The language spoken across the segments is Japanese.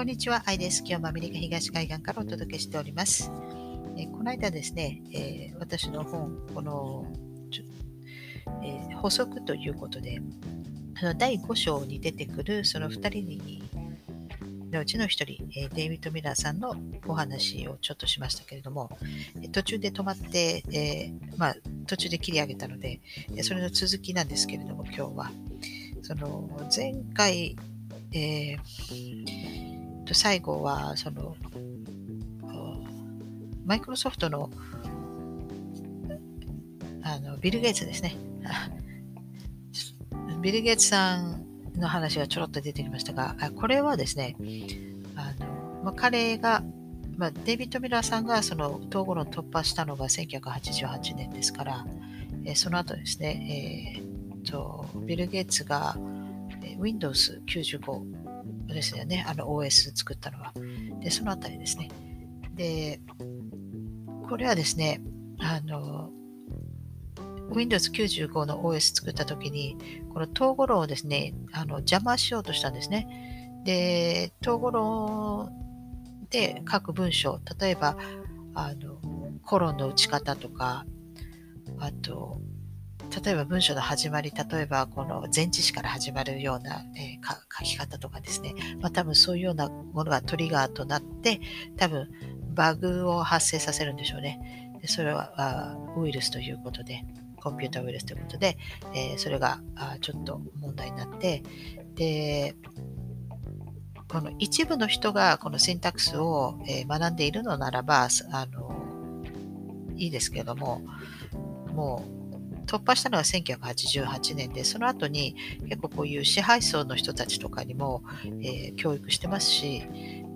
こんにちは、アイです。今日もアメリカ東海岸からお届けしております。えこの間ですね、えー、私の本、この、えー、補足ということで、あの第5章に出てくるその2人にのうちの1人、えデイビッド・ミラーさんのお話をちょっとしましたけれども、途中で止まって、えー、まあ、途中で切り上げたので、それの続きなんですけれども、今日は。その前回、えーと最後は、その、マイクロソフトのあのビル・ゲイツですね。ビル・ゲイツさんの話がちょろっと出てきましたが、これはですね、あのまあ、彼が、まあ、デイビッド・ミラーさんがその統合論突破したのが1988年ですから、えその後ですね、えーと、ビル・ゲイツが Windows95 ですよね、あの OS 作ったのは。で、そのあたりですね。で、これはですね、あの、Windows 95の OS 作ったときに、この統合論をですね、あの邪魔しようとしたんですね。で、統合論で書く文章、例えば、あの、コロンの打ち方とか、あと、例えば文章の始まり、例えばこの前置詞から始まるような、えー、書き方とかですね、まあ、多分そういうようなものがトリガーとなって、多分バグを発生させるんでしょうね。でそれはウイルスということで、コンピュータウイルスということで、えー、それがあちょっと問題になって、で、この一部の人がこのシンタクスを、え、学んでいるのならば、あの、いいですけども、もう突破したのは1988年で、その後に結構こういう支配層の人たちとかにも、えー、教育してますし、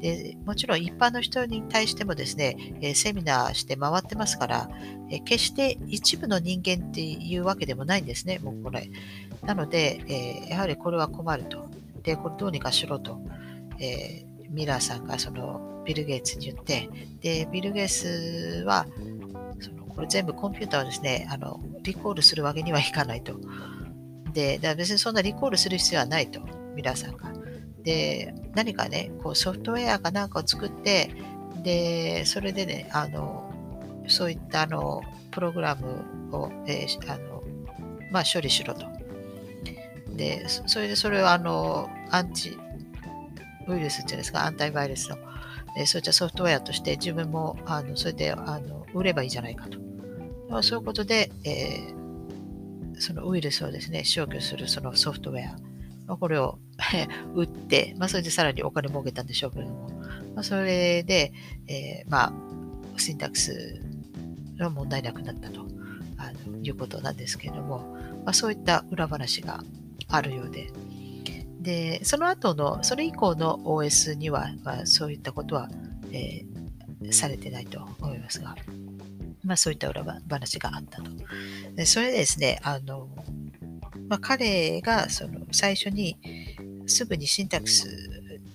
でもちろん一般の人に対してもですね、え、セミナーして回ってますから、え、決して一部の人間っていうわけでもないんですね、もうこれ。なので、えやはりこれは困ると。で、これどうにかしろと。えミラーさんがそのビル・ゲイツに言って、で、ビル・ゲイツはその、これ全部コンピューターをですね、あの、リコールするわけにはいかないと。で、だから別にそんなリコールする必要はないと、皆さんが。で、何かね、こうソフトウェアかなんかを作って、で、それでね、あの、そういったあの、プログラムを、えー、あの、まあ、処理しろと。で、それでそれをあの、アンチウイルスっていうんですか、アンタイバイルスの、えそういったソフトウェアとして自分もあのそれであの売ればいいじゃないかと。そういうことで、えー、そのウイルスをですね、消去するそのソフトウェア、まあ、これを売って、まあ、それでさらにお金儲けたんでしょうけれども、まあ、それで、えー、まあ、シンタックスの問題なくなったとあのいうことなんですけれども、まあ、そういった裏話があるようで、で、その後の、それ以降の OS には、まあ、そういったことは、えー、されてないと思いますが、まあ、そういった裏話があったと。でそれでですね、あの、まあ、彼がその最初にすぐにシンタックス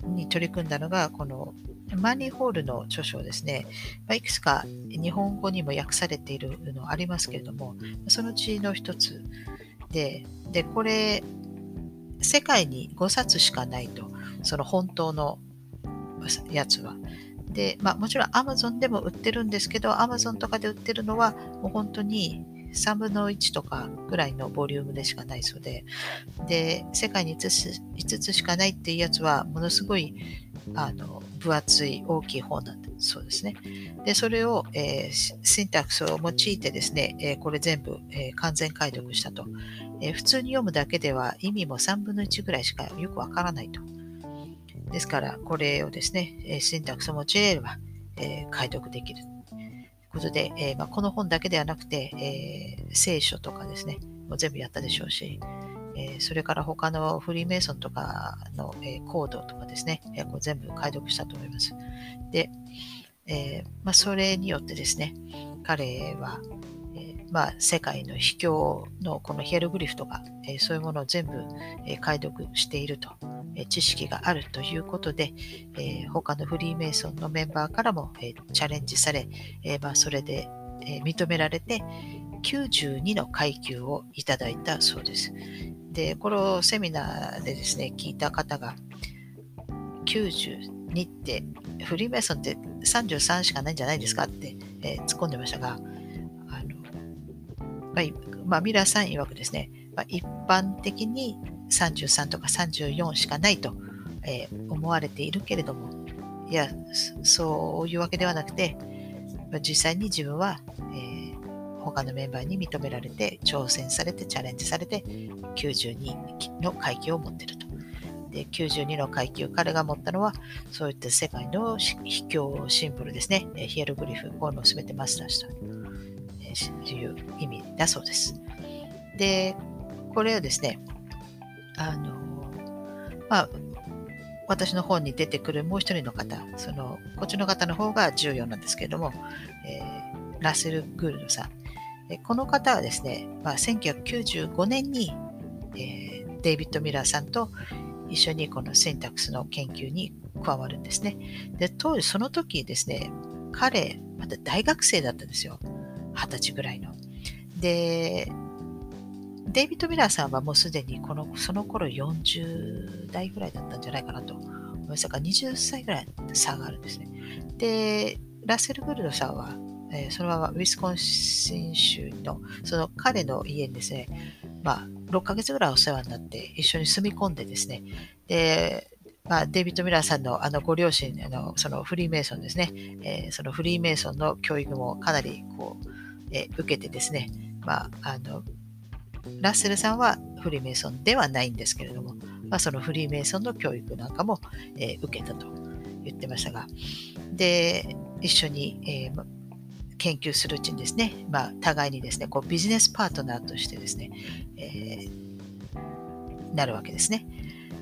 に取り組んだのが、このマニーホールの著書ですね、まあ、いくつか日本語にも訳されているのありますけれども、そのうちの一つで、で、これ、世界に5冊しかないと、その本当のやつは。で、まあ、もちろん Amazon でも売ってるんですけど、Amazon とかで売ってるのは、もう本当に3分の1とかぐらいのボリュームでしかないそうで、で、世界に 5, 5つしかないっていうやつは、ものすごいあの分厚い大きい本なんだそうですね。で、それを、えー、シンタクスを用いてですね、えー、これ全部、えー、完全解読したと、え普通に読むだけでは意味も3分の1ぐらいしかよくわからないと。ですから、これをですね、えシンタクスを用いれば、え解読できる。ということで、えまあ、この本だけではなくて、え聖書とかですね、もう全部やったでしょうし、え、それから他のフリーメイソンとかの、えー、コードとかですね、えー、こう全部解読したと思います。で、えまあ、それによってですね、彼は、えまあ、世界の秘境のこのヒエルグリフとか、えそういうものを全部、え解読していると、え知識があるということで、え他のフリーメイソンのメンバーからも、えチャレンジされ、えまあ、それで、え認められて、92の階級をいただいたそうです。で、このセミナーでですね、聞いた方が92ってフリーメイソンって33しかないんじゃないですかって、えー、突っ込んでましたが、あのまあまあ、ミラーさん曰くですね、まあ、一般的に33とか34しかないと、えー、思われているけれども、いや、そういうわけではなくて、実際に自分は、えー、他のメンバーに認められて、挑戦されて、チャレンジされて、92の階級を持っていると。で、92の階級、彼が持ったのは、そういった世界の秘境シンボルですね。ヒエログリフを全てマスターしたという意味だそうです。で、これはですね、あの、まあ、私の本に出てくるもう一人の方、その、こっちの方の方が重要なんですけれども、えー、ラッセル・グールドさん。えこの方はですね、まあ、1995年に、えー、デイビッド・ミラーさんと一緒にこのセンタクスの研究に加わるんですね。で、当時その時ですね、彼、まだ大学生だったんですよ。二十歳ぐらいの。で、デイビッド・ミラーさんはもうすでにこのその頃40代ぐらいだったんじゃないかなと。思いますが、20歳ぐらい差があるんですね。で、ラッセル・グルドさんは、えー、そのままウィスコンシン州のその彼の家にですね、まあ、6ヶ月ぐらいお世話になって一緒に住み込んでですね、で、まあ、デイビッド・ミラーさんのあのご両親あの、そのフリーメイソンですね、えー、そのフリーメイソンの教育もかなりこう、えー、受けてですね、まあ、あのラッセルさんはフリーメイソンではないんですけれども、まあ、そのフリーメイソンの教育なんかも、えー、受けたと言ってましたが、で、一緒に、えー、研究するうちにですね、まあ、互いにですね、こうビジネスパートナーとしてですね、えー、なるわけですね。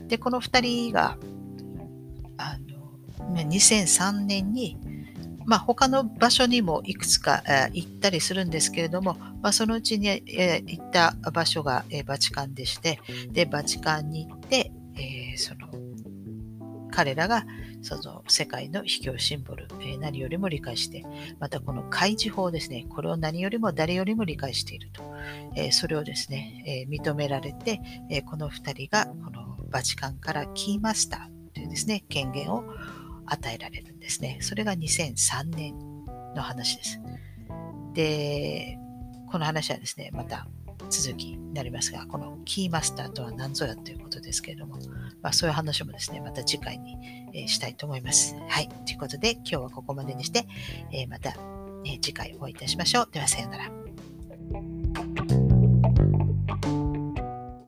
で、この2人が、あの、2003年に、まあ、他の場所にもいくつか行ったりするんですけれども、まあ、そのうちに行った場所がバチカンでして、で、バチカンに行って、え、その、彼らがその世界の秘境シンボル、えー、何よりも理解して、またこの開示法ですね、これを何よりも誰よりも理解していると、えー、それをですね、えー、認められて、えこの2人がこのバチカンからキーマスターというですね、権限を与えられるんですね。それが2003年の話です。で、この話はですね、また続きになりますが、このキーマスターとは何ぞやということですけれども、まあ、そういう話もですね、また次回に、えー、したいと思います。はい。ということで、今日はここまでにして、えー、また、え、次回お会いいたしましょう。では、さようなら。